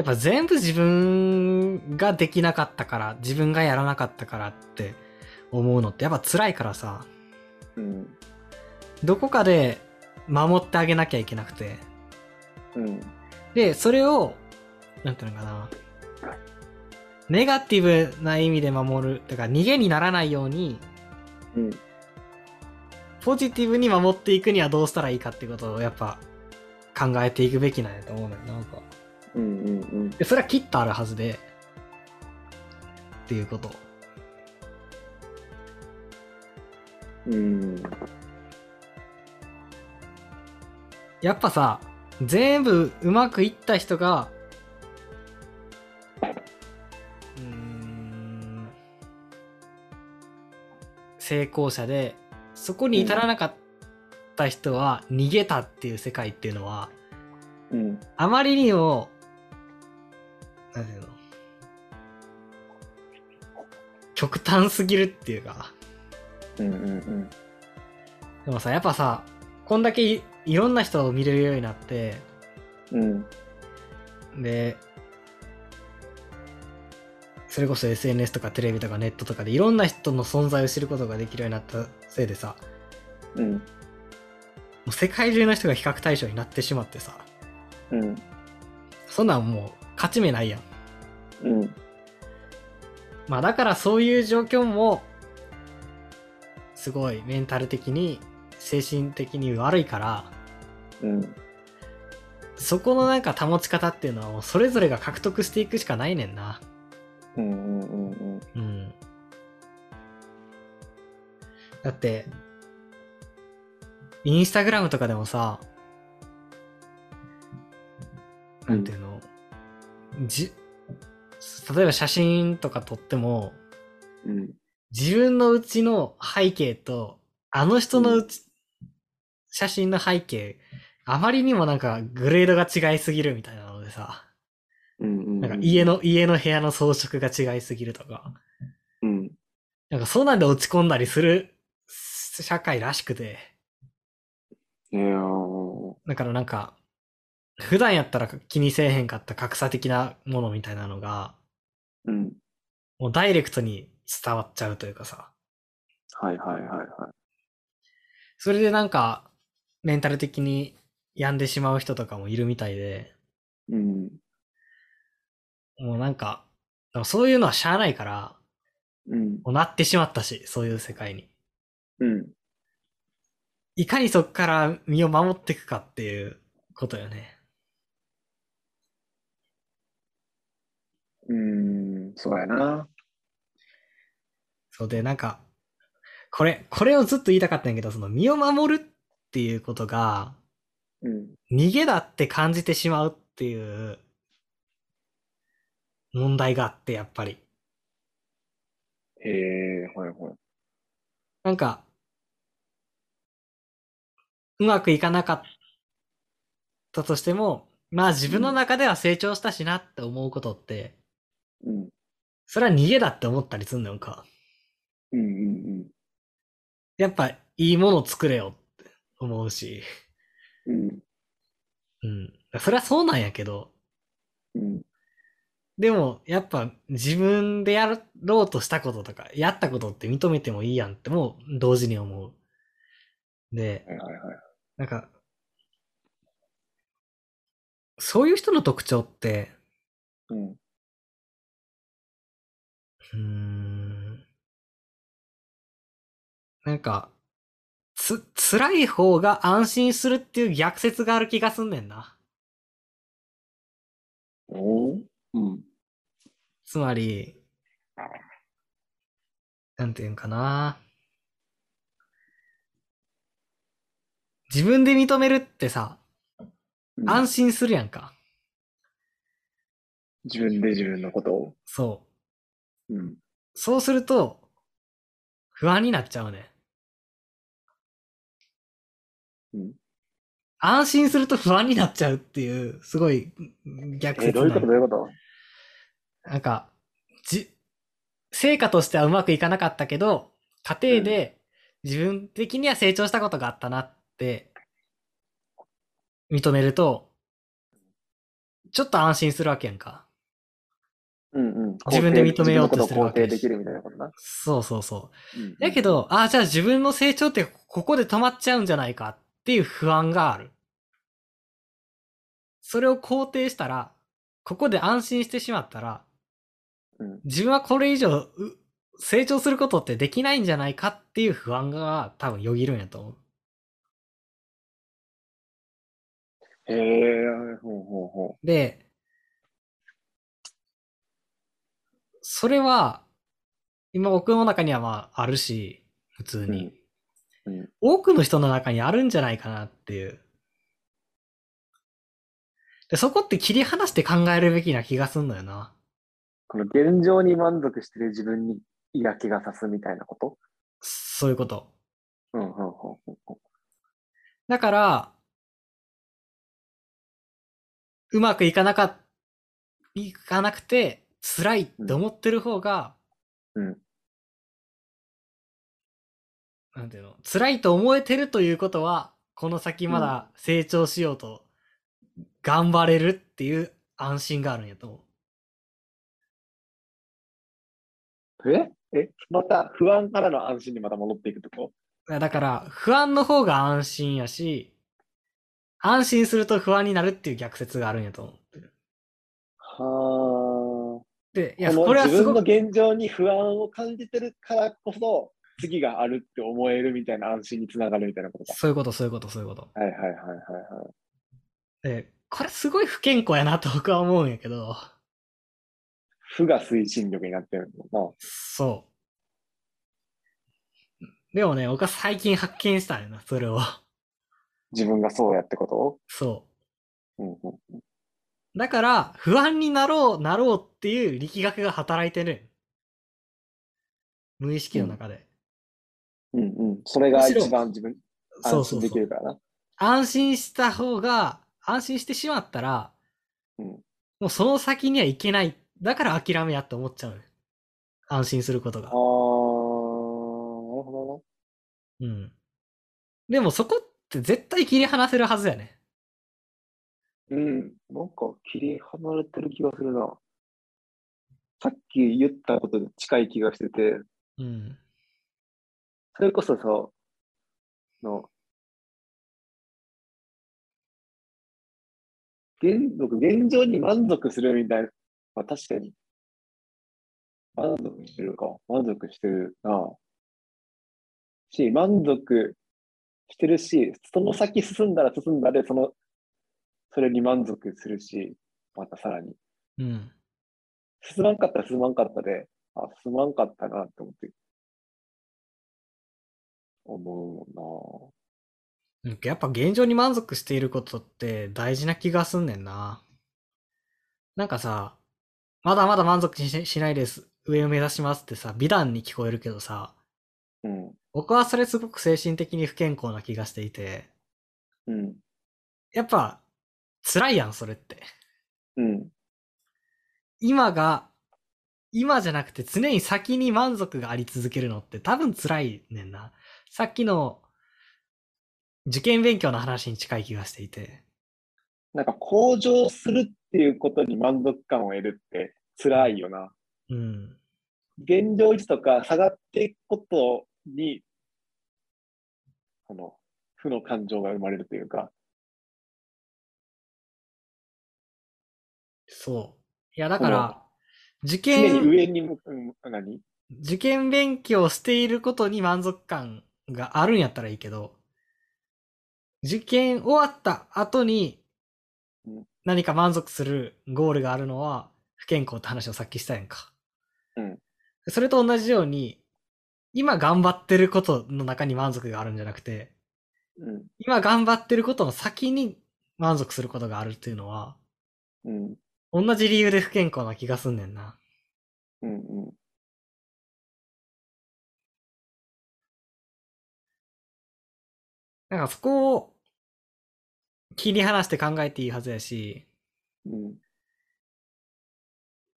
やっぱ全部自分ができなかったから、自分がやらなかったからって思うのってやっぱ辛いからさ、うん。どこかで守ってあげなきゃいけなくて。うん。で、それを、なんていうのかな。ネガティブな意味で守る。だから逃げにならないように、うん。ポジティブに守っていくにはどうしたらいいかっていうことをやっぱ考えていくべきなんやと思うのよ。なんか。うん。うん。で、それはきっとあるはずで、っていうこと。うん。やっぱさ、全部うまくいった人が、うーん、成功者で、そこに至らなかった人は逃げたっていう世界っていうのは、うん。あまりにも、なんていうの？極端すぎるっていうか、うん。うん。でもさ、やっぱさ、こんだけいいろんな人を見れるようになって、うん。で、それこそ SNS とかテレビとかネットとかでいろんな人の存在を知ることができるようになったせいでさ、うん。もう世界中の人が比較対象になってしまってさ、うん。そんなんもう勝ち目ないやん。うん。まあだからそういう状況も、すごいメンタル的に、精神的に悪いから、うん。そこのなんか保ち方っていうのはもうそれぞれが獲得していくしかないねんな。うん。うん。うん。うん。だって、インスタグラムとかでもさ、なんていうの、じ、例えば写真とか撮っても、うん。自分のうちの背景と、あの人のうち、写真の背景、あまりにもなんかグレードが違いすぎるみたいなのでさ、うん。なんか家の、家の部屋の装飾が違いすぎるとか、うん。なんかそうなんで落ち込んだりする社会らしくて、いやー。だからなんか、普段やったら気にせえへんかった格差的なものみたいなのが、うん。もうダイレクトに伝わっちゃうというかさ、はいはいはいはそれでなんか、メンタル的に病んでしまう人とかもいるみたいで、い。うん。もうなんか、そういうのはしゃあないから、うん。もうなってしまったし、そういう世界に。うん。いかにそこから身を守っていくかっていうことよね。うん。そうやな。そうで、なんか、これ、これをずっと言いたかったんやけど、その身を守るっていうことが、うん。逃げだって感じてしまうっていう問題があって、やっぱり。へえ、はいはい。なんか、うまくいかなかったとしても、まあ自分の中では成長したしなって思うことって、うん。それは逃げだって思ったりすんのよか。うんうんやっぱいいものを作れよって思うし、うん。うん。うん。それはそうなんやけど、うん。でもやっぱ自分でやろうとしたこととか、やったことって認めてもいいやんってもう同時に思う。で、はいはいはい。なんか、そういう人の特徴って、うん。うーん、なんか、つ、辛い方が安心するっていう逆説がある気がすんねんな。おーうん。つまり、なんていうんかな。自分で認めるってさ、安心するやんか。自分で自分のことを。そう。うん。そうすると、不安になっちゃうね。うん。安心すると不安になっちゃうっていう、すごい逆え、説などういうこと？どういうこと？なんか、じ、成果としてはうまくいかなかったけど、家庭で自分的には成長したことがあったなって認めると、ちょっと安心するわけやんか。うんうん。自分で認めようとしてるわけできるみたいなことな。そうそうそう。うんだけど、ああ、じゃあ自分の成長ってここで止まっちゃうんじゃないかっていう不安がある。それを肯定したら、ここで安心してしまったら、うん自分はこれ以上う成長することってできないんじゃないかっていう不安が多分よぎるんやと思う。へえ、ほうほうほで、それは、今僕の中にはまああるし、普通に。うんうん多くの人の中にあるんじゃないかなっていう。で、そこって切り離して考えるべきな気がすんのよな。この現状に満足してる自分に嫌気がさすみたいなこと？そういうこと。うん、うん、うん、うんうん。だから、うまくいかなか、いかなくて辛いって思ってる方が、うん。なんていうの、辛いと思えてるということは、この先まだ成長しようと頑張れるっていう安心があるんやと思う。え？え？また不安からの安心にまた戻っていくとこいやだから、不安の方が安心やし、安心すると不安になるっていう逆説があるんやと思ってる。はあ。で、いや、これはす自分の現状に不安を感じてるからこそ、次があるって思えるみたいな安心につながるみたいなことか。そういうこと、そういうこと、そういうこと。はいはいはいはいはい。で、これすごい不健康やなと僕は思うんやけど、負が推進力になってるのそう。でもね、僕は最近発見したんやな、それを。自分がそうやってこそとうんうんう。だから、不安になろう、なろうっていう力学が働いてる。無意識の中で。うんうん。それが一番自分、安心そうそうそう。できるからな。安心した方が、安心してしまったら、うんもうその先には行けない。だから諦めやって思っちゃう。安心することがあー、なる。ほうん。でもそこって絶対切り離せるはずやね。うん。なんか切り離れてる気がするな。さっき言ったことで近い気がしてて、うん。それこそさ、の、現僕現状に満足するみたいな、まあ確かに、満足してるか、満足してるな。し、満足してるし、その先進んだら進んだで、その、それに満足するし、またさらに。うん。進まんかったら進まんかったで、あ、進まんかったなって思って、思うもうんやっぱ現状に満足していることって大事な気がすんねんな。なんかさ、まだまだ満足ししないです。上を目指しますってさ、美談に聞こえるけどさ、んな。僕はそれすごく精神的に不健康な気がしていて、うん。うん。やっぱ辛いやん、それって。うん。今が、今じゃなくて常に先に満足があり続けるのって多分辛いねんな。さっきの受験勉強の話に近い気がしていて。なんか向上するっていうことに満足感を得るって辛いよな。うん。現状維持とか下がっていくことに、この負の感情が生まれるというか。そう。いや、だから、受験、上に向く、うん何？受験勉強していることに満足感があるんやったらいいけど、受験終わった後にうん何か満足するゴールがあるのは不健康って話をさっきしたやんか。うん。それと同じように、今頑張ってることの中に満足があるんじゃなくて、うん。今頑張ってることの先に満足することがあるっていうのは、うん。同じ理由で不健康な気がすんねんな。うん。うん。なんかそこを切り離して考えていいはずやし、うん。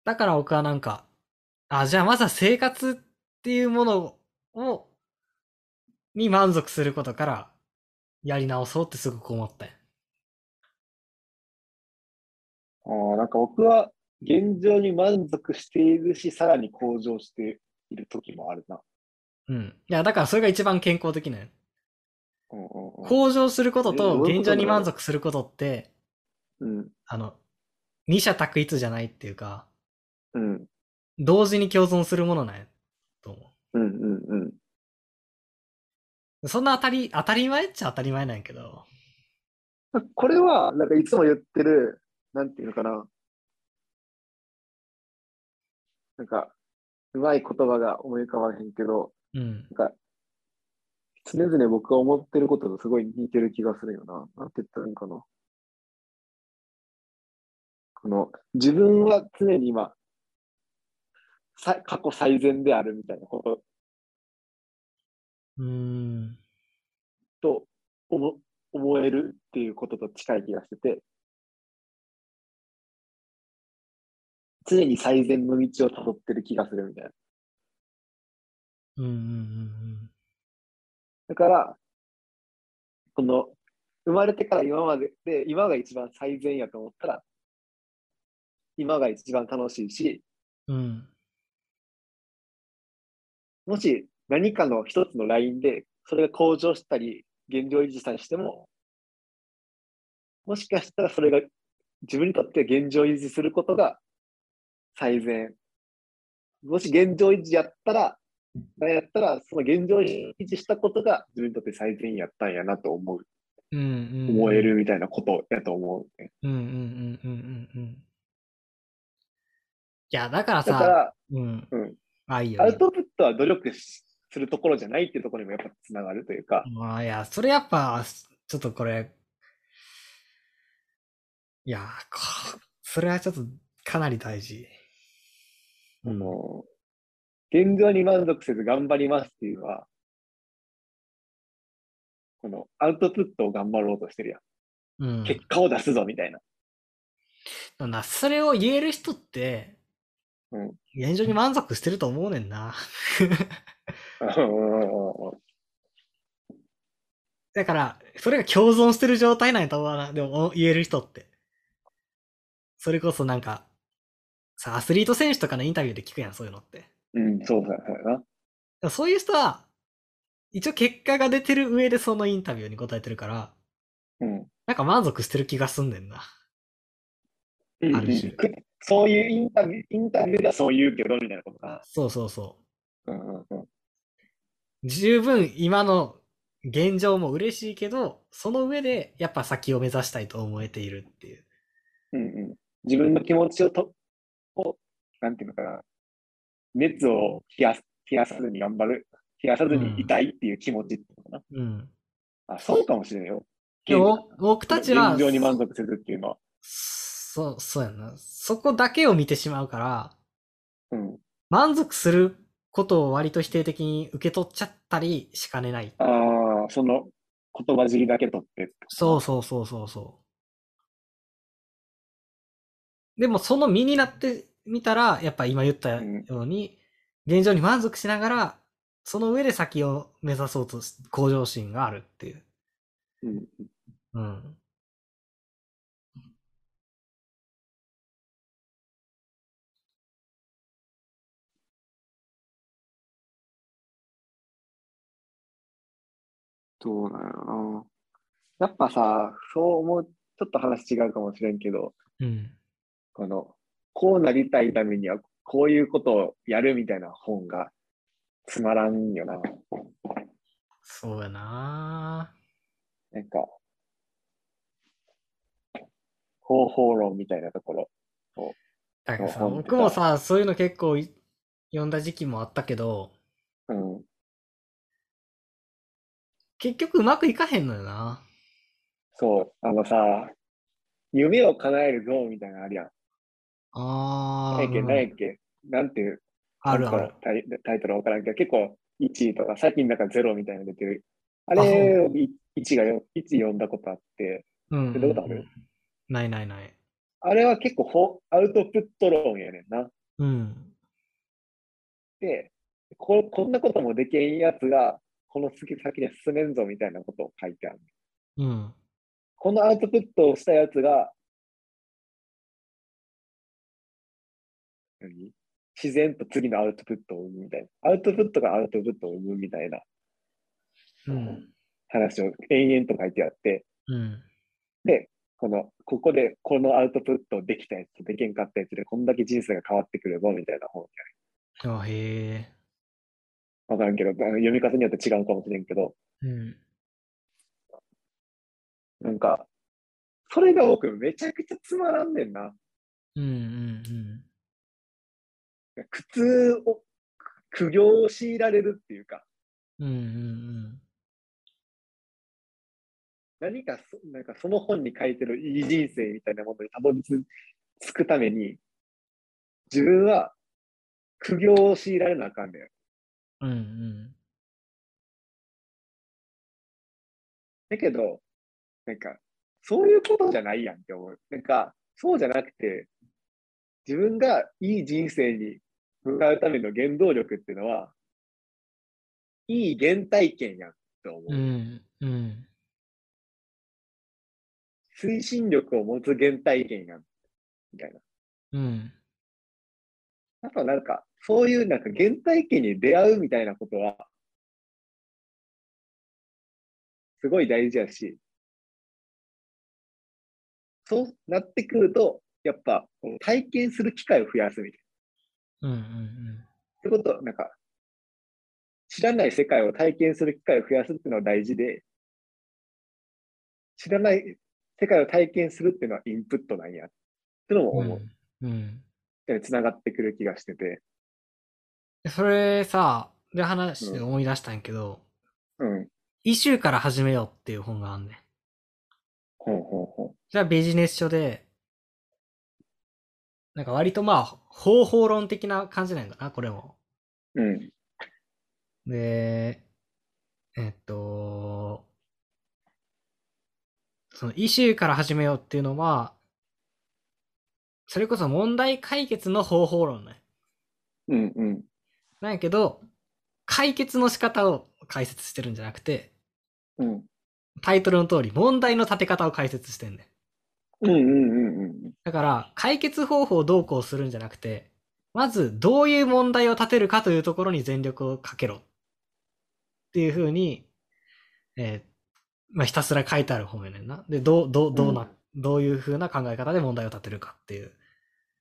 だから僕はなんか、あ、じゃあまずは生活っていうものを、に満足することからやり直そうってすごく思ったよ。あーなんか僕は現状に満足しているし、さらに向上している時もあるな。うん。いや、だからそれが一番健康的なの。うんうんうん向上することえと現状に満足することって、うん。あの、二者択一じゃないっていうか、うん。同時に共存するものなんやと思うんうんうん。う。そんな当たり、当たり前っちゃ当たり前なんやけど、これは、なんかいつも言ってる、なんていうのかな。なんか、うまい言葉が思い浮かばへんけど、うん。なんか、常々僕が思ってることとすごい似てる気がするよな。なんて言ったらいいんかな。この、自分は常に今、さ過去最善であるみたいなことうーん。と思思えるっていうことと近い気がしてて、常に最善の道をたどってる気がするみたいな。うんうんうんだから、この、生まれてから今までで、今が一番最善やと思ったら、今が一番楽しいし、うん。うん。もし何かの一つのラインで、それが向上したり、現状維持したりしても、もしかしたらそれが自分にとって現状維持することが最善。もし現状維持やったら、やったら、その現状維持したことが自分にとって最善やったんやなと思う、うんうん。思え。るみたいなことやと思うね。うんうんうんうんうんうん。いや、だからさ、だから、うん。うんあ、いいよ。アいいよウトプットは努力しするところじゃないっていうところにもやっぱつながるというか、まあ、いや、それやっぱ、ちょっとこれ、いや、こそれはちょっとかなり大事。あの、現状に満足せず頑張りますっていうのは、このアウトプットを頑張ろうとしてるやん。うん。結果を出すぞみたいな。だな、それを言える人って、うん現状に満足してると思うねんな。だから、それが共存してる状態なんやと思うな。でも、言える人って。それこそなんか、さ、アスリート選手とかのインタビューで聞くやん、そういうのって。うん、そうだよな。そういう人は、一応結果が出てる上でそのインタビューに答えてるから、うん。なんか満足してる気がすんねんな。うんある種くそういうインタビュー、インタビューではそう言うけど、みたいなことか。そうそうそうんうんうん。う。十分今の現状も嬉しいけど、その上でやっぱ先を目指したいと思えているっていう。うんうん。自分の気持ちをと、を、なんていうのかな。熱を冷やす、冷やさずに頑張る。冷やさずにいたいっていう気持ちってことかうん。な。あ、そうかもしれんよ。僕たちは、現状に満足せずっていうのは。そう、そうやな。そこだけを見てしまうから、うん。満足することを割と否定的に受け取っちゃったりしかねない。ああ、その言葉尻だけ取って。そうそうそうそうそう。でもその身になってみたら、やっぱ今言ったように、現状に満足しながら、その上で先を目指そうとし向上心があるっていう。うん。うん。どうなんやろな。やっぱさ、そう思う、ちょっと話違うかもしれんけど、うん。この、こうなりたいためには、こういうことをやるみたいな本がつまらんよな。そうやななんか、方法論みたいなところ。だからさ、僕もさ、そういうの結構い読んだ時期もあったけど、うん。結局うまくいかへんのよな。そう、あのさ、夢を叶えるゾーンみたいなのあるやん。あー。何やっけ、うん何やっけ、なんていう、あるある。タイタイトルわからんけど、結構1位とか、最近なんか0みたいなの出てる。あれ、1がよ1読んだことあって、うんうんどういうことある？ないないない。あれは結構フォアウトプット論やねんな。うん。で、ここんなこともできんやつが、この先先に進めんぞみたいなことを書いてある。うん。このアウトプットをしたやつが、何？自然と次のアウトプットを生むみたいな。アウトプットがアウトプットを生むみたいなうん。話を延々と書いてあって、うん。で、この、ここでこのアウトプットできたやつとできんかったやつでこんだけ人生が変わってくるぞみたいな本あ、へえ。わからんけど、読み方によって違うかもしれんけど、うん。なんか、それが僕めちゃくちゃつまらんねんな。うんうん苦痛を、苦行を強いられるっていうか、うん。うんうん何かそ、なんかその本に書いてるいい人生みたいなものにたどり着くために、自分は苦行を強いられなあかんねん。うんうん。だけど、なんか、そういうことじゃないやんって思う。なんか、そうじゃなくて、自分がいい人生に向かうための原動力っていうのは、いい原体験やんって思う。うんうん。推進力を持つ原体験やん。みたいな。うん。あとなんか、そういうなんか原体験に出会うみたいなことは、すごい大事やし、そうなってくると、やっぱ体験する機会を増やすみたいな。うんうんってこと、なんか、知らない世界を体験する機会を増やすっていうのは大事で、知らない世界を体験するっていうのはインプットなんやってのもうん。思う。うん。つながってくる気がしてて。でそれさ、で話して思い出したんやけど、うん。イシューから始めようっていう本があんねん。ほうほうほそれはビジネス書で、なんか割とまあ、方法論的な感じなんかな、これも。う。うん。で、えっと、そのイシューから始めようっていうのは、それこそ問題解決の方法論ね。うんうん。なんやけど、解決の仕方を解説してるんじゃなくて、うん。タイトルの通り問題の立て方を解説してんねん。うんうんうんうん。だから、解決方法をどうこうするんじゃなくて、まずどういう問題を立てるかというところに全力をかけろ。っていうふうに、えーまあ、ひたすら書いてある本やねんな。で、どう、どう、どうな、どういうふうな考え方で問題を立てるかっていう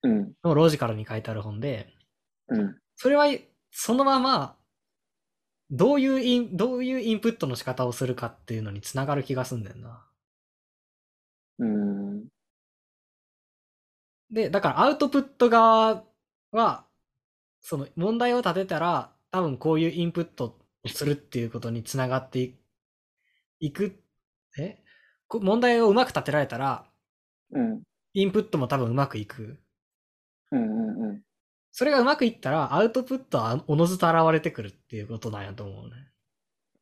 うん。のをロジカルに書いてある本で、うん。それは、そのまま、どういうイン、どういうインプットの仕方をするかっていうのにつながる気がすんだよな。うん。で、だからアウトプット側は、その問題を立てたら、多分こういうインプットをするっていうことにつながっていいく、え？こ問題をうまく立てられたら、うん。インプットも多分うまくいく。うんうんうん。それがうまくいったら、アウトプットはおのずと現れてくるっていうことなんやと思うね。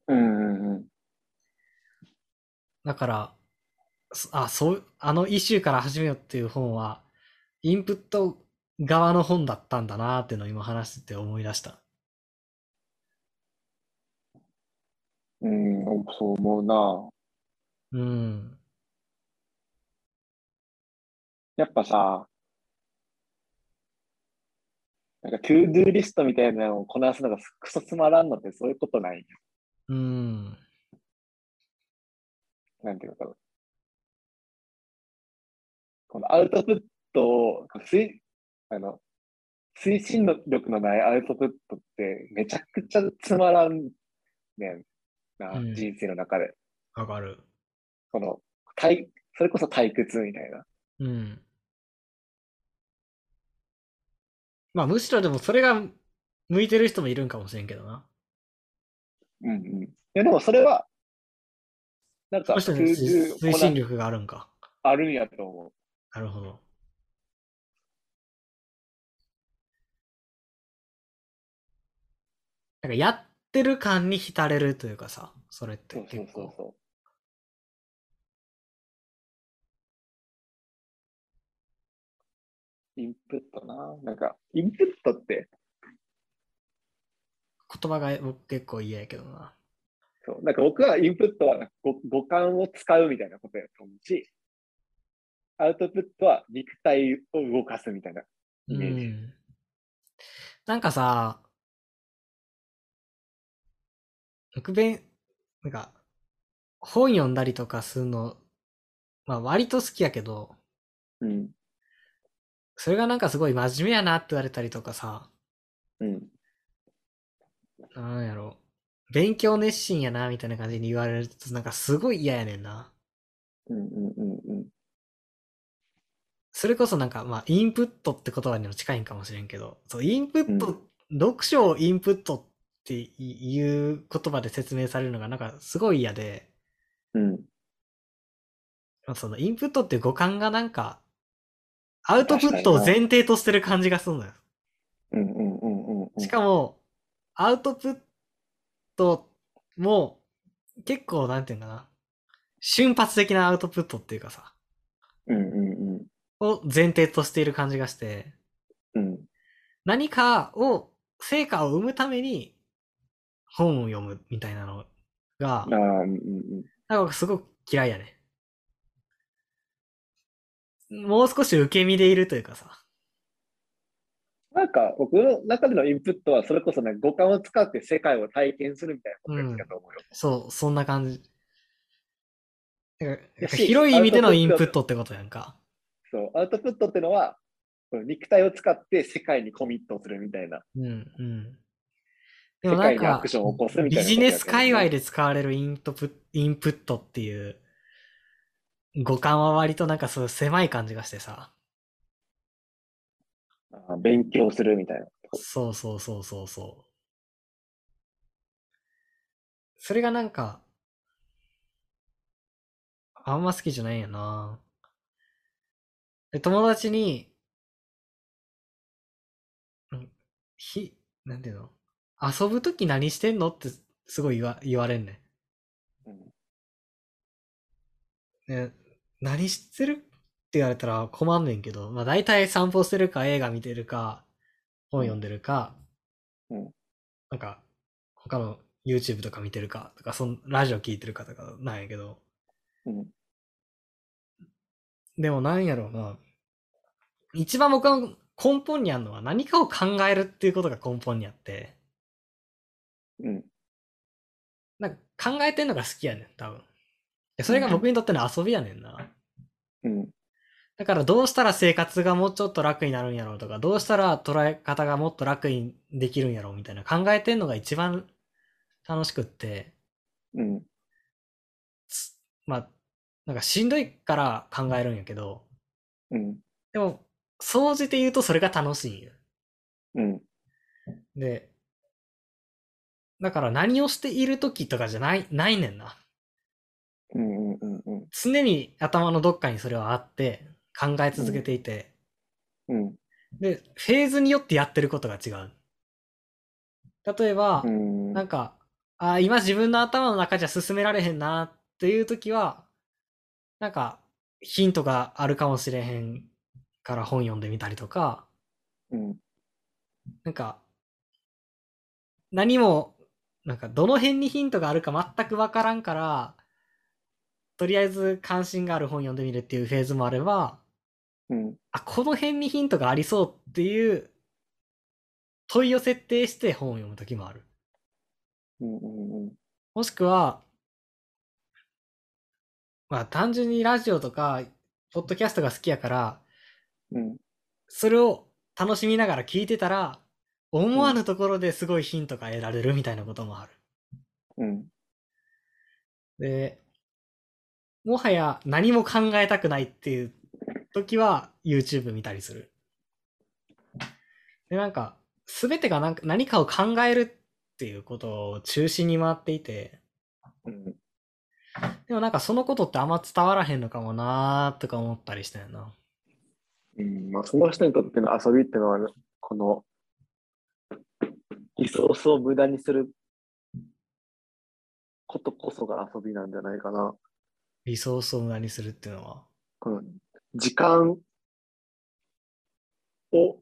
うんうんうん。だから、そあ、そう、あのイシューから始めようっていう本は、インプット側の本だったんだなーっていうのを今話してて思い出した。うん、そう思うな。うん。やっぱさ、なんか、 To Do リストみたいなのをこなすのがクソつまらんのってそういうことない？うん。なんていうのかな。このアウトプットを、推あの、推進力のないアウトプットってめちゃくちゃつまらんねんな、うん人生の中で。わかる。この、退それこそ退屈みたいな。うん。まあむしろでもそれが向いてる人もいるんかもしれんけどな。うんうん。いや、でもそれは、なんか、推進力があるんか。あるんやと思う。なるほど。なんかやってる感に浸れるというかさ、それってそうそう結構。そうそう。インプットな。なんか、インプットって、言葉が僕結構嫌やけどな。そう、なんか僕はインプットは五五感を使うみたいなことやと思うし、アウトプットは肉体を動かすみたいな。うイメージん。なんかさ、僕弁、なんか、本読んだりとかするの、まあ割と好きやけど、うん。それがなんかすごい真面目やなって言われたりとかさ、うん。なんやろ。勉強熱心やなみたいな感じに言われるとなんかすごい嫌やねんな。うんうんうんうん。それこそなんかまあインプットって言葉にも近いんかもしれんけど、そう、インプット、うん読書をインプットっていう言葉で説明されるのがなんかすごい嫌で、うん。まあそのインプットって五感がなんか、アウトプットを前提としてる感じがするのよ。うんうんうんうんうん。しかも、アウトプットも結構なんていうのかな、瞬発的なアウトプットっていうかさ、うんうんを前提としている感じがして、うん。うん。何かを、成果を生むために本を読むみたいなのがあ、あ、うんうんうん。なんかすごく嫌いやね。もう少し受け身でいるというかさ。なんか、僕の中でのインプットは、それこそね、五感を使って世界を体験するみたいなことやったと思うよ。そう、そんな感じ。広い意味でのインプッアウトプットってことやんか。そう、アウトプットってのは、この肉体を使って世界にコミットするみたいな。うん、うん。で世もなんか界にアク、ションを起こすみたいなビジネス界隈で。で使われるイントプインプットっていう五感は割となんかそう狭い感じがしてさ。あ勉強するみたいな。そうそうそうそうそう。それがなんか、あんま好きじゃないんやな。で、友達に、うんひ、なんていうの？遊ぶとき何してんの？ってすごい言わ言われんねうん。何してる？って言われたら困んねんけど、まあ大体散歩してるか映画見てるか、本読んでるか、うん。なんか他の YouTube とか見てるかとか、そんラジオ聞いてるかとかなんやけど、うんでもなんやろうな。一番僕の根本にあるのは何かを考えるっていうことが根本にあって、うん。なんか考えてんのが好きやねん、多分。でそれが僕にとっての遊びやねんな。うん。だからどうしたら生活がもうちょっと楽になるんやろうとか、どうしたら捉え方がもっと楽にできるんやろうみたいな考えてんのが一番楽しくって、うん。つまあ、なんかしんどいから考えるんやけど、うん。でも、総じて言うとそれが楽しいんよ。うん。で、だから何をしている時とかじゃない、ないねんな。うん。うん。うん。常に頭のどっかにそれはあって、考え続けていて、うん。で、フェーズによってやってることが違う。例えば、うん。なんか、あー今自分の頭の中じゃ進められへんなっていう時は、なんか、ヒントがあるかもしれへんから本読んでみたりとか、うん。なんか、何も、なんか、どの辺にヒントがあるか全くわからんから、とりあえず関心がある本読んでみるっていうフェーズもあれば、うん。あ、この辺にヒントがありそうっていう問いを設定して本を読む時もある。うん。うん。もしくは、まあ単純にラジオとか、ポッドキャストが好きやから、うん。それを楽しみながら聞いてたら、思わぬところですごいヒントが得られるみたいなこともある。うん。で、もはや何も考えたくないっていう時は YouTube 見たりする。で、なんか、すべてがなんか何かを考えるっていうことを中心に回っていて、うん。でもなんかそのことってあんま伝わらへんのかもなーとか思ったりしたよな。うん。まあ、その人にとっての遊びってのは、この、リソースを無駄にすることこそが遊びなんじゃないかな。リソースを無駄にするっていうのは？この時間を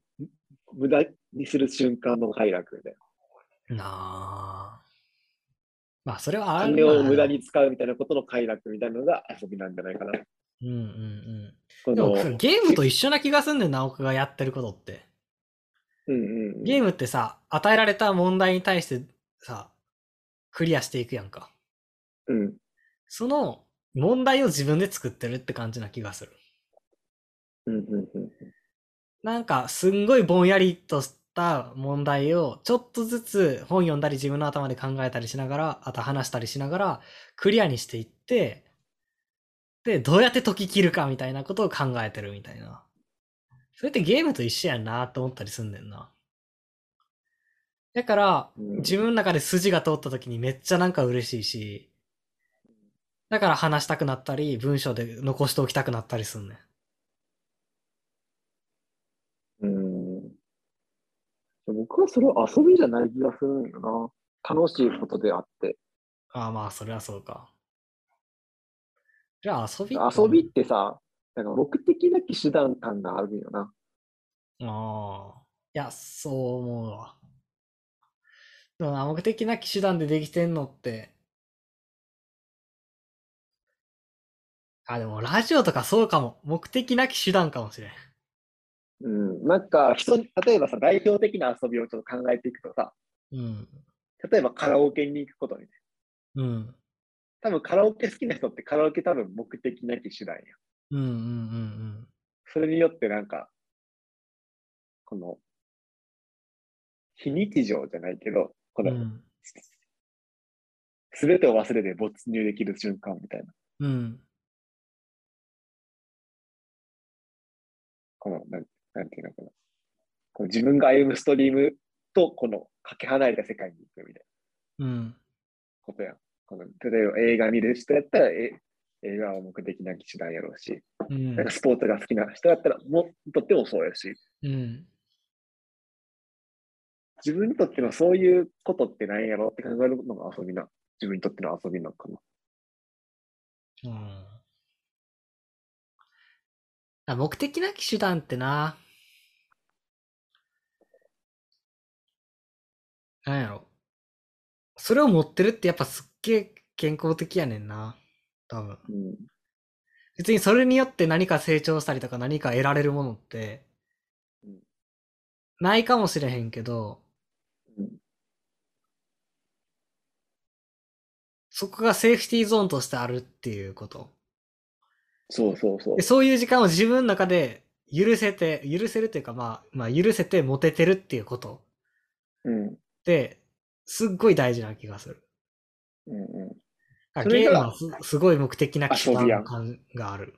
無駄にする瞬間の快楽みたいなあ。まあそれはな。ある金を無駄に使うみたいなことの快楽みたいなのが遊びなんじゃないかな。うんうんうん。こでものゲームと一緒な気がすんねんな、僕がやってることって。うんうんうん。ゲームってさ、与えられた問題に対してさ、クリアしていくやんか。うん。その問題を自分で作ってるって感じな気がする。うんうんうん。なんか、すんごいぼんやりとした問題を、ちょっとずつ本読んだり自分の頭で考えたりしながら、あと話したりしながら、クリアにしていって、で、どうやって解き切るかみたいなことを考えてるみたいな。それってゲームと一緒やんなって思ったりすんねんな。だから、うん自分の中で筋が通った時にめっちゃなんか嬉しいし、だから話したくなったり、文章で残しておきたくなったりすんねん。僕はそれは遊びじゃない気がするんよな。楽しいことであって。ああ、まあ、それはそうか。じゃあ遊び遊びってさ、なんか目的なき手段感があるんよな。ああ。いや、そう思うわ。でもな、目的なき手段でできてんのって。あ、でもラジオとかそうかも。目的なき手段かもしれん。うん。なんか人、例えばさ、代表的な遊びをちょっと考えていくとさ、うん。例えばカラオケに行くことにね。うん。多分カラオケ好きな人ってカラオケ多分目的なき手段や。うんうんうんそれによってなんか、この、非日常じゃないけど、こうん。うの、ん。すべてを忘れて没入できる瞬間みたいな。うん。この、なんなんていうのかな。この自分が歩むストリームと、この、かけ離れた世界に行くみたいなうん。ことやん。この、例えば映画見る人やったら、え映画は目的なき手段やろうし、うんなんかスポーツが好きな人だったら、もう、とってもそうやし、うん。自分にとってのそういうことって何やろうって考えるのが遊びな、自分にとっての遊びなのかな。うん。あ目的なき手段ってな。なんやろ。それを持ってるってやっぱすっげえ健康的やねんな。多分。うん。別にそれによって何か成長したりとか何か得られるものってうん、ないかもしれへんけど、うん。そこがセーフティーゾーンとしてあるっていうこと。そうそうそうで。そういう時間を自分の中で許せて、許せるというかまあ、まあ許せて持ててるっていうことうん。って、すっごい大事な気がする。うんうん。ゲームはすすごい目的な手遊びやん段感がある。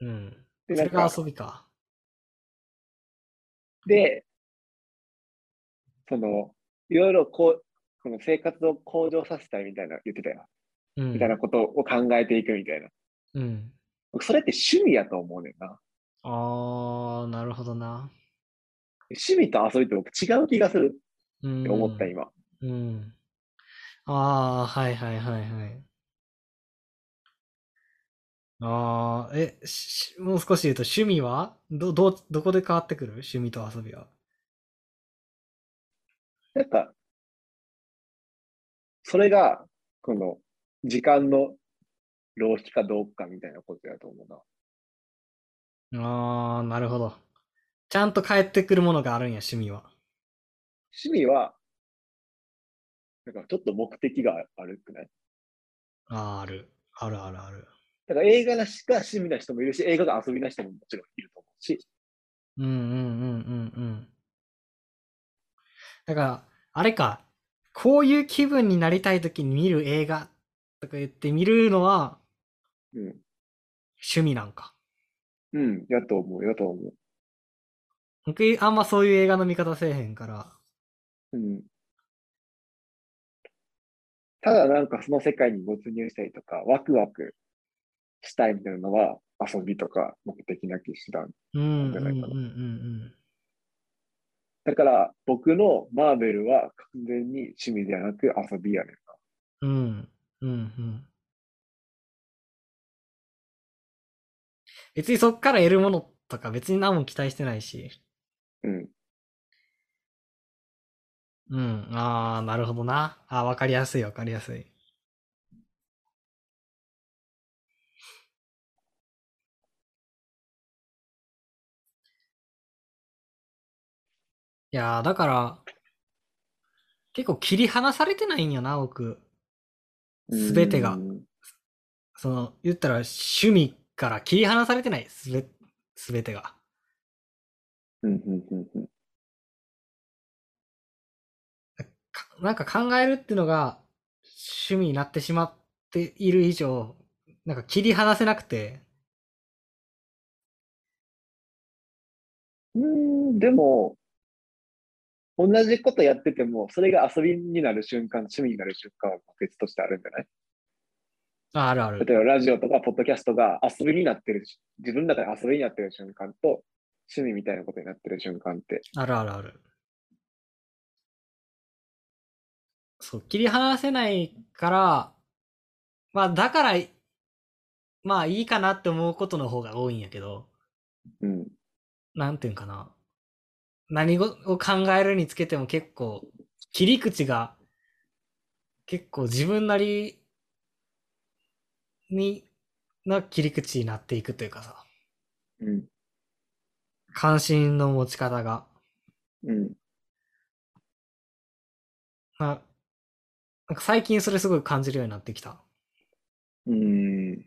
うん。で、それが遊びか。で、その、いろいろこう、この生活を向上させたいみたいな言ってたよ。うん。みたいなことを考えていくみたいな。うん。僕それって趣味やと思うねんな。あー、なるほどな。趣味と遊びって僕違う気がするうん。って思った今。うん。ああ、はいはいはいはい。ああ、え、しもう少し言うと趣味は？ど、どう、どこで変わってくる？趣味と遊びは。なんか、それが、この、時間の浪費かどうかみたいなことやと思うな。ああ、なるほど。ちゃんと帰ってくるものがあるんや、趣味は。趣味は、なんかちょっと目的があるくない？ああ、ある。あるあるある。だから映画がしか趣味な人もいるし、映画が遊びな人ももちろんいると思うし、うんうんうんうんうん。だから、あれか、こういう気分になりたいときに見る映画とか言って見るのはうん。趣味なんか。うん、やと思う、やと思う。僕、あんまそういう映画の見方せえへんから。うん。ただなんかその世界に没入したりとか、ワクワクしたいみたいなのは遊びとか目的なき手段。うんじゃないかなうん。だから僕のマーベルは完全に趣味ではなく遊びやねんうん。うんうん。別にそっから得るものとか別に何も期待してないし。な。うん。うん。ああ、なるほどな。ああ、わかりやすいわかりやすい。いやー、だから、結構切り離されてないんよな、僕。すべてが。うん。その、言ったら趣味から切り離されてない、すべ、すべてが。うんうんうんうん。かなんか考えるっていうのが趣味になってしまっている以上、なんか切り離せなくて、うーん、でも、同じことやってても、それが遊びになる瞬間、趣味になる瞬間は別としてあるんじゃない？ああるある。例えばラジオとかポッドキャストが遊びになってるし、自分の中で遊びになってる瞬間と、趣味みたいなことになってる瞬間って、あるあるある。そう、切り離せないから、まあだから、まあいいかなって思うことの方が多いんやけど、うん、なんていうんかな。何を考えるにつけても結構、切り口が、結構自分なりに、な切り口になっていくというかさ、うん、関心の持ち方が。うん、ななんか最近それすごい感じるようになってきた。うん、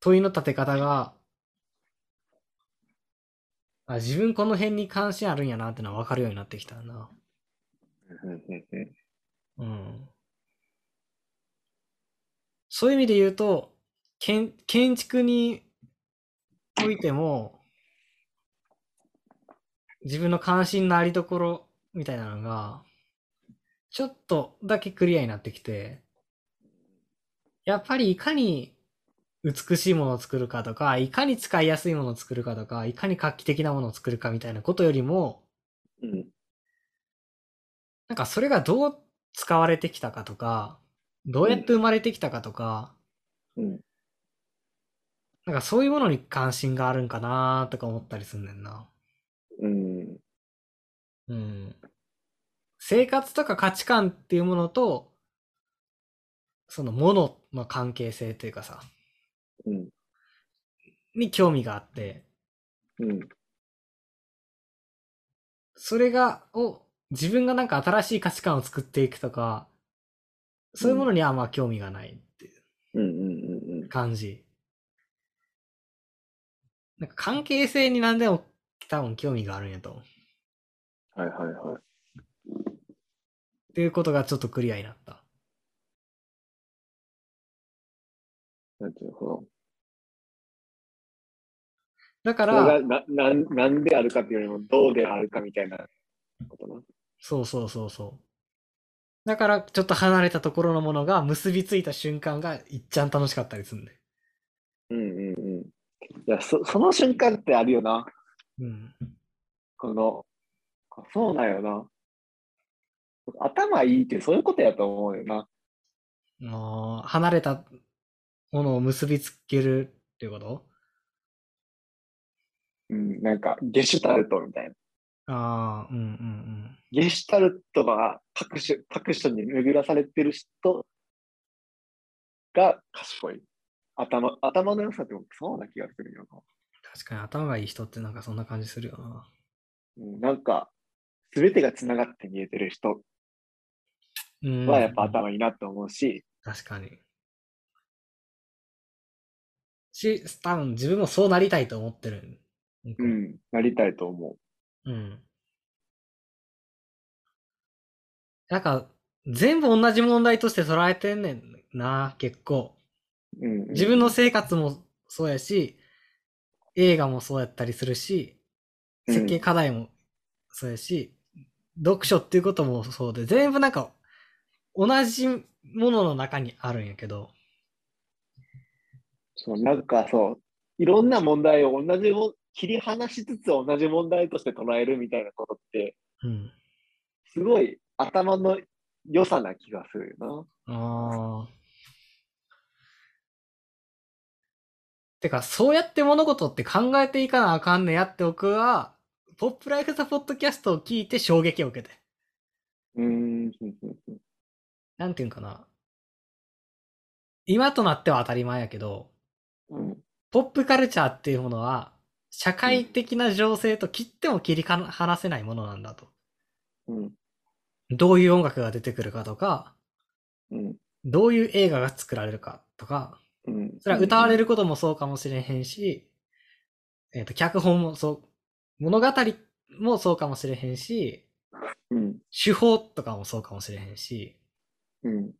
問いの立て方が、あ自分この辺に関心あるんやなってのは分かるようになってきたな。うん。そういう意味で言うと、建建築においても、自分の関心のありどころみたいなのが、ちょっとだけクリアになってきて、やっぱりいかに美しいものを作るかとか、いかに使いやすいものを作るかとか、いかに画期的なものを作るかみたいなことよりも、うん、なんかそれがどう使われてきたかとか、どうやって生まれてきたかとか、うん。なんかそういうものに関心があるんかなとか思ったりすんねんな。うん、うん。生活とか価値観っていうものと、そのものの関係性というかさ、うん、に興味があって、うん、それが、を、自分がなんか新しい価値観を作っていくとか、そういうものにはあんま興味がないっていう感じ。なんか関係性に何でも多分興味があるんやと思う。はいはいはい。っていうことがちょっとクリアになった。なるほど。だから、ななんなんであるかっていうよりも、どうであるかみたいなことな。そうそうそうそう。だから、ちょっと離れたところのものが結びついた瞬間がいっちゃん楽しかったりするんで。うんうんうん。いや、そその瞬間ってあるよな。うん。この、そうなんよな。頭いいってそういうことやと思うよな。もう離れたものを結びつけるっていうこと？うん、なんか、ゲシュタルトみたいな。ああ、うんうんゲシュタルトが各種、各所に巡らされてる人が賢い。頭、頭の良さってそうな気がするよな。確かに頭がいい人ってなんかそんな感じするよな。うん、なんか、すべてが繋がって見えてる人うん。はやっぱ頭いいなと思うし、確かに。し、多分自分もそうなりたいと思ってる。う。ん、なりたいと思うん。なんか、全部同じ問題として捉えてんねんな、結構。う。うん、自分の生活もそうやし、映画もそうやったりするし、うん設計課題もそうやし、読書っていうこともそうで、全部なんか、同じものの中にあるんやけど、そう、なんかそう、いろんな問題を同じも、切り離しつつ同じ問題として捉えるみたいなことって、うん。すごい頭の良さな気がするよああ。てか、そうやって物事って考えていかなあかんねやって僕は、ポップライフザポッドキャストを聞いて衝撃を受けて。な。うんなんていうんかな。今となっては当たり前やけど、うん。ポップカルチャーっていうものは、社会的な情勢と切っても切り離せないものなんだと。うん。どういう音楽が出てくるかとか、うん。どういう映画が作られるかとか、うん。それは歌われることもそうかもしれへんし、えっ、と、脚本もそう、物語もそうかもしれへんし、うん。手法とかもそうかもしれへんし、うん。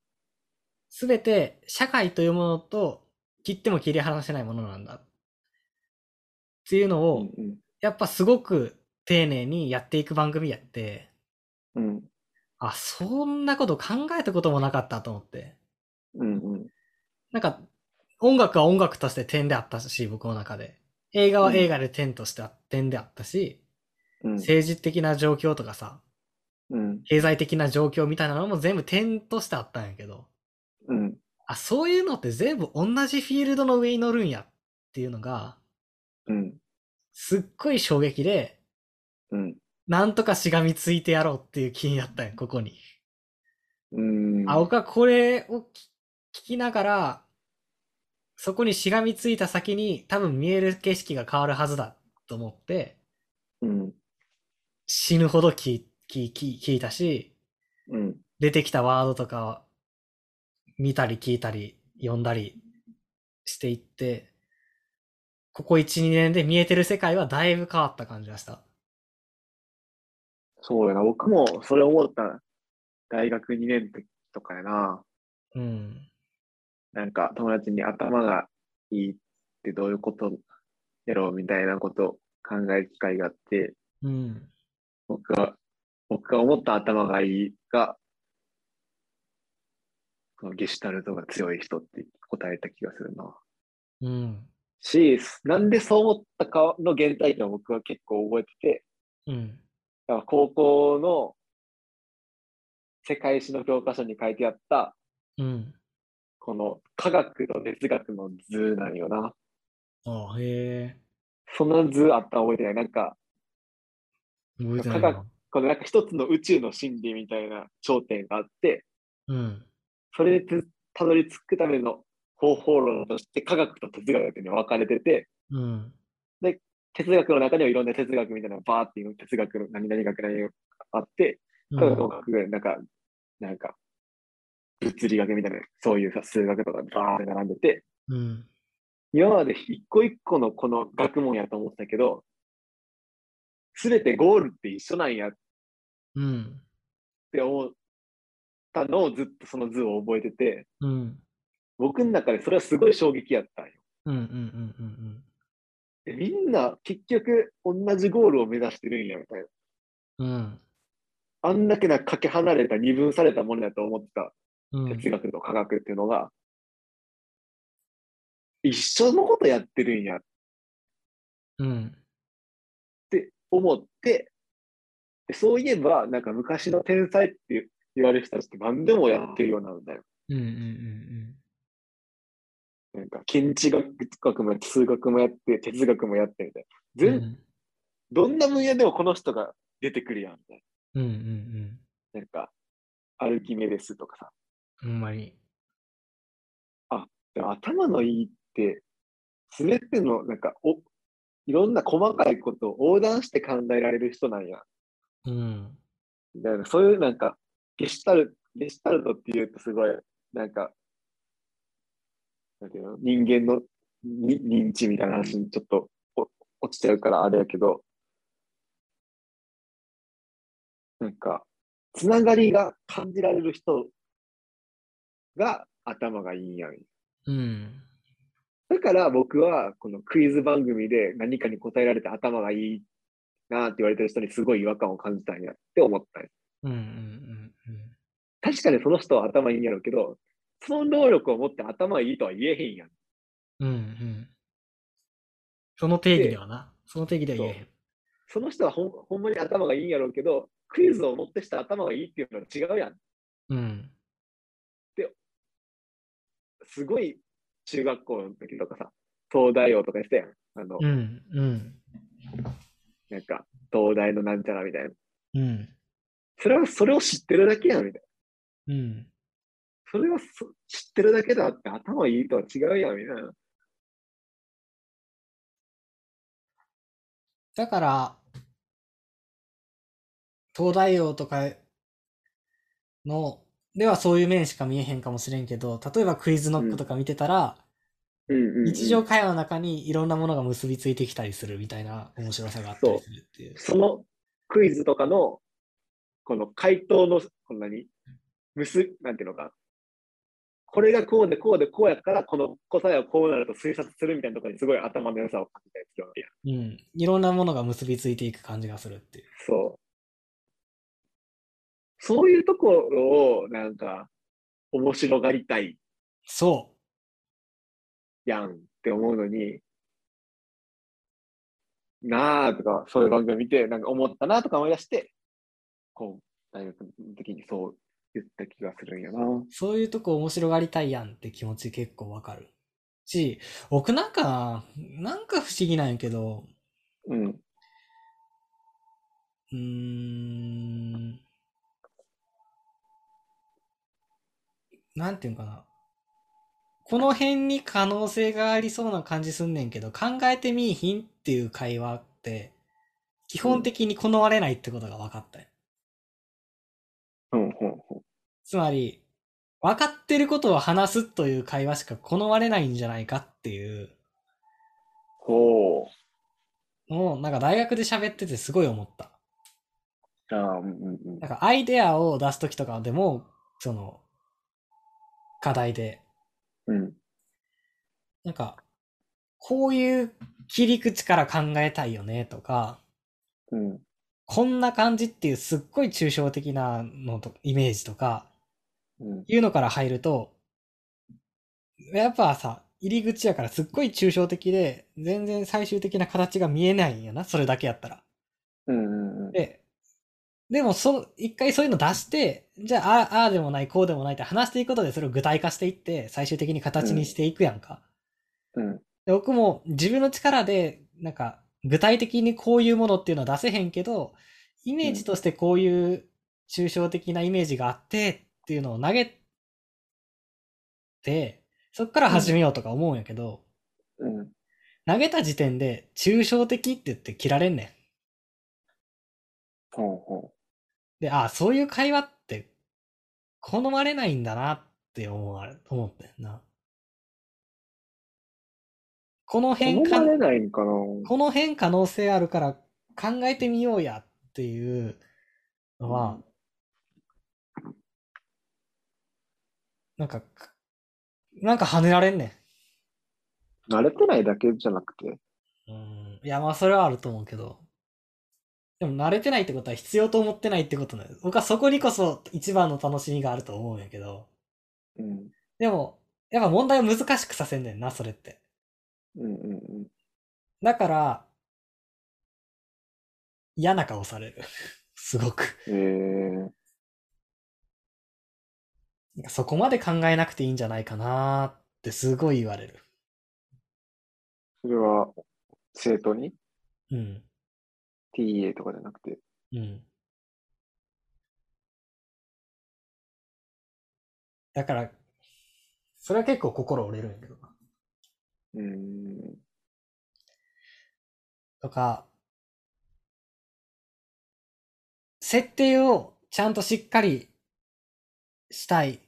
すべて社会というものと切っても切り離せないものなんだ。っていうのうを、ん。やっぱすごく丁寧にやっていく番組やって、うん。あ、そんなこと考えたこともなかったと思って。うん。うん。なんか、音楽は音楽として点であったし、僕の中で。映画は映画で点として点であったし、うん。政治的な状況とかさ、うん。経済的な状況みたいなのも全部点としてあったんやけど、うん。あ、そういうのって全部同じフィールドの上に乗るんやっていうのが、うん。すっごい衝撃で、うん。なんとかしがみついてやろうっていう気になったんや、ここに。うん。あ、僕はこれをき聞きながら、そこにしがみついた先に多分見える景色が変わるはずだと思って、うん。死ぬほど聞い聞い聞い聞いたし、うん。出てきたワードとか見たり聞いたり読んだりしていって、ここ1、2年で見えてる世界はだいぶ変わった感じがした。そうやな。僕もそれ思った。大学2年の時とかやな。うん。なんか友達に頭がいいってどういうことやろうみたいなことを考える機会があって、うん。僕は、僕が思った頭がいいが、このゲシュタルトが強い人って答えた気がするな。うん。し、なんでそう思ったかの原体験を僕は結構覚えてて、うん。だから高校の世界史の教科書に書いてあった、うん。この科学と哲学の図なんよな。あへえ。その図あったら覚えてない。なんか、覚えてない科学な。このなんか一つの宇宙の真理みたいな頂点があって、うん。それでたどり着くための方法論として科学と哲学に分かれてて、うん。哲学の中にはいろんな哲学みたいなのがバーっていう哲学の何々学何々があって、うん科学の学がなんか、なんか、物理学みたいな、そういうさ数学とかバーって並んでて、うん。今まで一個一個のこの学問やと思ってたけど、すべてゴールって一緒なんやっうん。て思ったのをずっとその図を覚えてて、うん。僕の中でそれはすごい衝撃やったんよ。うん。うん。うん。うん。でみんな結局同じゴールを目指してるんやみたいな。うん。あんだけなかけ離れた二分されたものだと思ってたうん。哲学と科学っていうのが、一緒のことやってるんやっうん。て思って、でそういえば、なんか昔の天才って言われる人たちって何でもやってるようなんだよ。うん。うん。なんか建築学もやって、数学もやって、哲学もやってみたいな。全、うん。どんな分野でもこの人が出てくるやんみたいうん。うん。な。なんか、アルキメデスとかさ。ほんまに。でも頭のいいって、すべての、なんか、お、いろんな細かいことを横断して考えられる人なんや。うん。だからそういうなんか、ゲシュタル、ゲシュタルトって言うとすごい、なんか、なんていうの、人間のに認知みたいな話にちょっとお落ちちゃうからあれやけど、なんか、つながりが感じられる人が頭がいいんやん。うん。だから僕はこのクイズ番組で何かに答えられて頭がいいなって言われてる人にすごい違和感を感じたんやって思ったんやうん。うん。確かにその人は頭いいんやろうけど、その能力を持って頭いいとは言えへんやん。うん。うん。その定義ではな。その定義では言えへん。その人はほんほんまに頭がいいんやろうけど、クイズをもってして頭がいいっていうのは違うやん。うん。すごい中学校の時とかさ、東大王とかしてやん。あの、うん。うん。なんか、東大のなんちゃらみたいな。うん。それは、それを知ってるだけやん、みたいな。うん。それはそ知ってるだけだって頭いいとは違うやん、みたいな。だから、東大王とかの、ではそういう面しか見えへんかもしれんけど、例えばクイズノックとか見てたら、うんうんうん日常会話の中にいろんなものが結びついてきたりするみたいな面白さがあったりするっていう。そのクイズとかの、この回答の、こんなに、むす、なんていうのか。これがこうでこうでこうやから、この答えはこうなると推察するみたいなところにすごい頭の良さを感じたりするわけや。うん。いろんなものが結びついていく感じがするっていう。そう。そういうところを、なんか、面白がりたいそやんって思うのに、なあとか、そういう番組見て、なんか思ったなとか思い出して、こう、大学の時にそう言った気がするんやな。う。そういうとこ面白がりたいやんって気持ち結構わかる。し、僕なんか、なんか不思議なんやけど、うん。うーん。なんていうんかな。この辺に可能性がありそうな感じすんねんけど、考えてみいひんっていう会話って、基本的に好まれないってことが分かったよ。うん、うん、うん。つまり、分かってることを話すという会話しか好まれないんじゃないかっていうほのを、なんか大学で喋っててすごい思った。う。ああ、うん、うん、うんなんかアイデアを出すときとかでも、その、課題で、うん。なんか、こういう切り口から考えたいよねとか、うん。こんな感じっていうすっごい抽象的なのと、イメージとか、うん。いうのから入ると、やっぱさ、入り口やからすっごい抽象的で、全然最終的な形が見えないんやな、それだけやったら。うん、うん、うん。で、でもそ、一回そういうの出して、じゃあ、あああでもない、こうでもないって話していくことでそれを具体化していって、最終的に形にしていくやんか。うん。で僕も自分の力で、なんか、具体的にこういうものっていうのは出せへんけど、イメージとしてこういう抽象的なイメージがあってっていうのを投げて、そっから始めようとか思うんやけど、うん。投げた時点で抽象的って言って切られんねん。ほうほで、ああ、そういう会話って好まれないんだなって思われ、思ってんな。このう。辺か思われないんかなこの辺可能性あるから考えてみようやっていうのは、なんか、なんか跳ねられんね慣れてないだけじゃなくて。ん。うん。いや、まあそれはあると思うけど。でも慣れてないってことは必要と思ってないってことなんです。僕はそこにこそ一番の楽しみがあると思うんやけど。うん。でも、やっぱ問題を難しくさせんねんな、それって。うん、うん、うん。だから、嫌な顔される。すごく。えー、そこまで考えなくていいんじゃないかなってすごい言われる。それは、生徒に？うん。?TA とかじゃなくて。うん。だから、それは結構心折れるんやけどな。うーん。とか、設定をちゃんとしっかりしたい、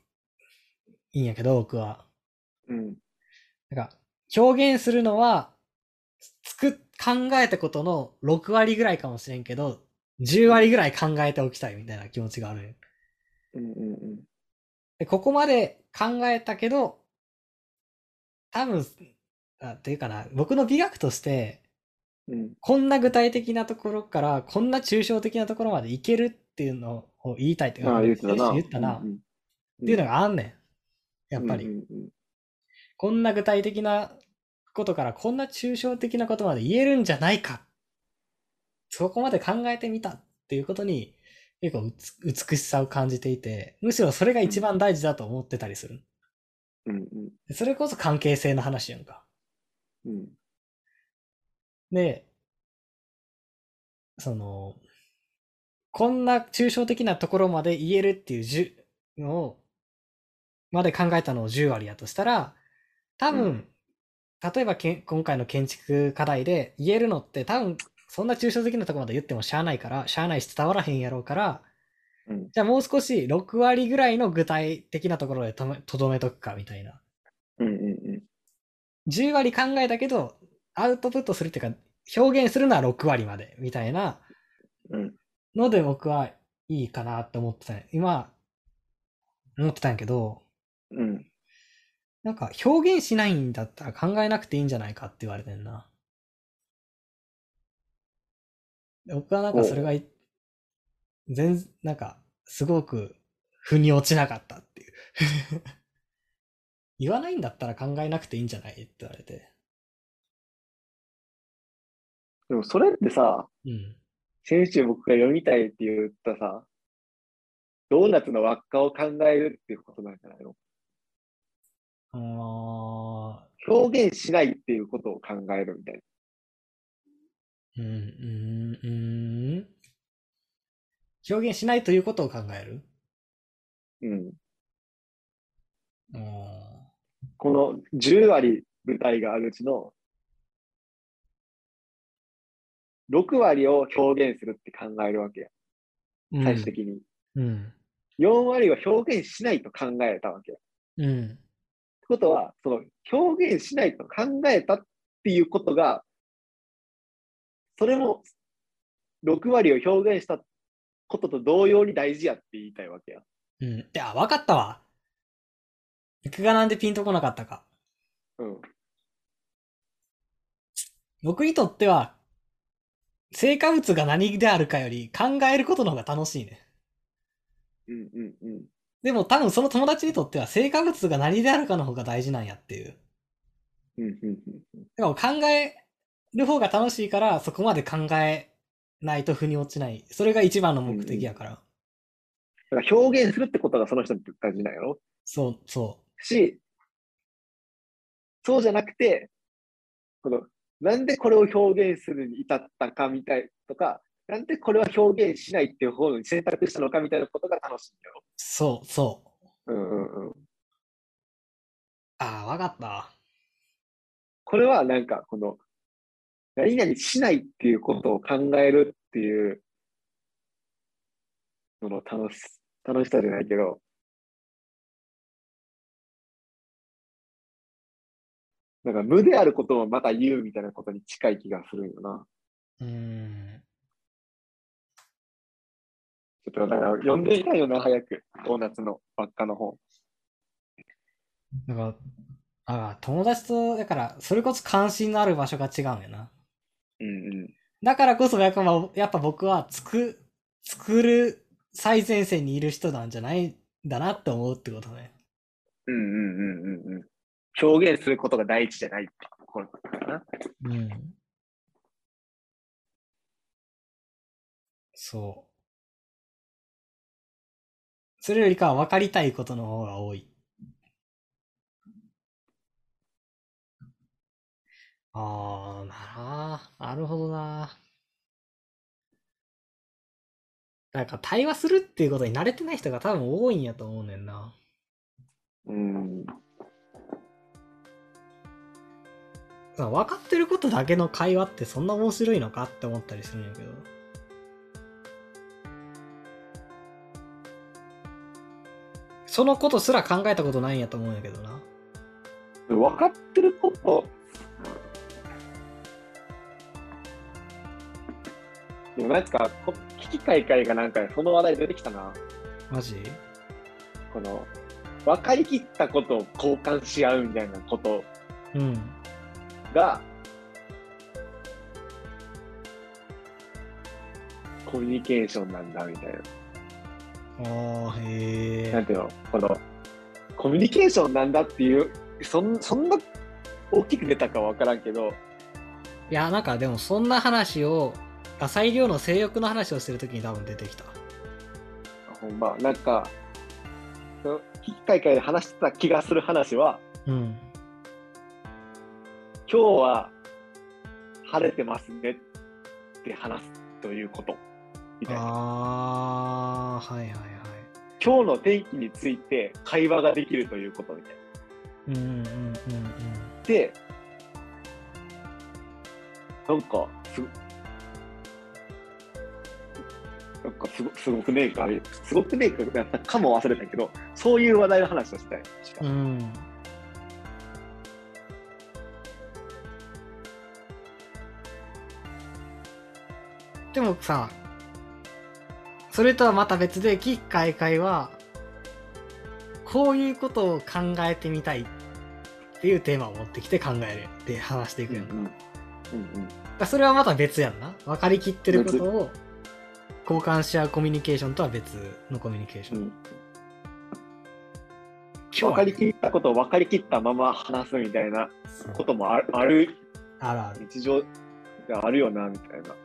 いいんやけど、僕は。うん。なんか、表現するのは、つく、考えたことの6割ぐらいかもしれんけど、10割ぐらい考えておきたいみたいな気持ちがあるんようん、うん、で、ここまで考えたけど、多分、あ、っていうかな、僕の美学として、うん。うん。こんな具体的なところから、こんな抽象的なところまでいけるっていうのを言いたいっていうか言ってたな。言ったな、うんうんっていうのがあんねん。やっぱり。うんうんこんな具体的なことからこんな抽象的なことまで言えるんじゃないか。そこまで考えてみたっていうことに結構うつ美しさを感じていて、むしろそれが一番大事だと思ってたりする。うんうんでそれこそ関係性の話やんか。うんで、その、こんな抽象的なところまで言えるっていうのを、まで考えたのを10割やとしたら、多分、うん例えばけん今回の建築課題で言えるのって多分そんな抽象的なとこまで言ってもしゃあないから、しゃあないし伝わらへんやろうから、うん。じゃあもう少し6割ぐらいの具体的なところでとめとどめとくかみたいな。うんうんうん。10割考えたけど、アウトプットするっていうか、表現するのは6割までみたいなうん。ので僕はいいかなって思ってたね。今、思ってたんやけど、うん。なんか表現しないんだったら考えなくていいんじゃないかって言われてんな。で僕はなんかそれがい、全、なんか、すごく、腑に落ちなかったっていう。言わないんだったら考えなくていいんじゃない？って言われて。でもそれってさ、うん。先週僕が読みたいって言ったさ、ドーナツの輪っかを考えるっていうことなんじゃないの？あ表現しないっていうことを考えるみたいーうん、うん、うん。表現しないということを考える？な。うん。あこの10割舞台があるうちの6割を表現するって考えるわけや。ー最終的に。うん。4割は表現しないと考えたわけや。っうん。てことは、その表現しないと考えたっていうことが、それも6割を表現したことと同様に大事やって言いたいわけや。うん。いや、わかったわ。僕がなんでピンとこなかったか。うん。僕にとっては、成果物が何であるかより考えることの方が楽しいね。うんうんうん。でも多分その友達にとっては成果物が何であるかの方が大事なんやっていう。うんうんうんでも考える方が楽しいからそこまで考えないと腑に落ちない。それが一番の目的やから。だから表現するってことがその人にとって大事なんやろ？そう、そし、そうじゃなくて、この、なんでこれを表現するに至ったかみたいとか、なんでこれは表現しないっていう方に選択したのかみたいなことが楽しいんだよ。う、そう、そう。うんうんうん。ああ、わかったわ。これはなんか、この、何々しないっていうことを考えるっていう、その楽し、楽しさじゃないけど、なんか無であることをまた言うみたいなことに近い気がするよな。うーん。ちょっとだから読んでみたいよな、早く。ドーナツの輪っかの本。なんか、ああ、友達と、だから、それこそ関心のある場所が違うんやな。うんうん。だからこそやっぱ、やっぱ僕は作、作る最前線にいる人なんじゃないんだなって思うってことね。うんうんうんうんうん。表現することが第一じゃないってことかな。うん。そう。それよりかは分かりたいことの方が多い。ああ、なあ、なるほどな。なんか対話するっていうことに慣れてない人が多分多いんやと思うねんな。うん。分かってることだけの会話ってそんな面白いのかって思ったりするんやけど。そのことすら考えたことないんやと思うんやけどな。分かってること。でもなんか、こ危機開会がなんかその話題出てきたな。マジ？この、分かりきったことを交換し合うみたいなことうん。が、コミュニケーションなんだみたいな。ああ、へえ。なんていうの、この、コミュニケーションなんだっていう、そんそんな大きく出たかわからんけど、いや、なんかでもそんな話を、浅井亮の性欲の話をしてるときに多分出てきた。ほんま、なんか、その危機開会で話してた気がする話は、うん。今日は晴れてますねって話すということ。みたいな。ああ、はいはいはい。今日の天気について会話ができるということみたいな。うんうんうんうん。で、なんかす、なんかすごすごくねえか、すごくねえかやったかも忘れたけど、そういう話題の話をしたい。うん。でもさ、それとはまた別で、キッカイカイは、こういうことを考えてみたいっていうテーマを持ってきて考えるって話していくやんか。うんうんうんだからそれはまた別やんな。分かりきってることを交換し合うコミュニケーションとは別のコミュニケーション。うん今分かりきったことを分かりきったまま話すみたいなこともあるあるあるある。日常があるよなみたいな。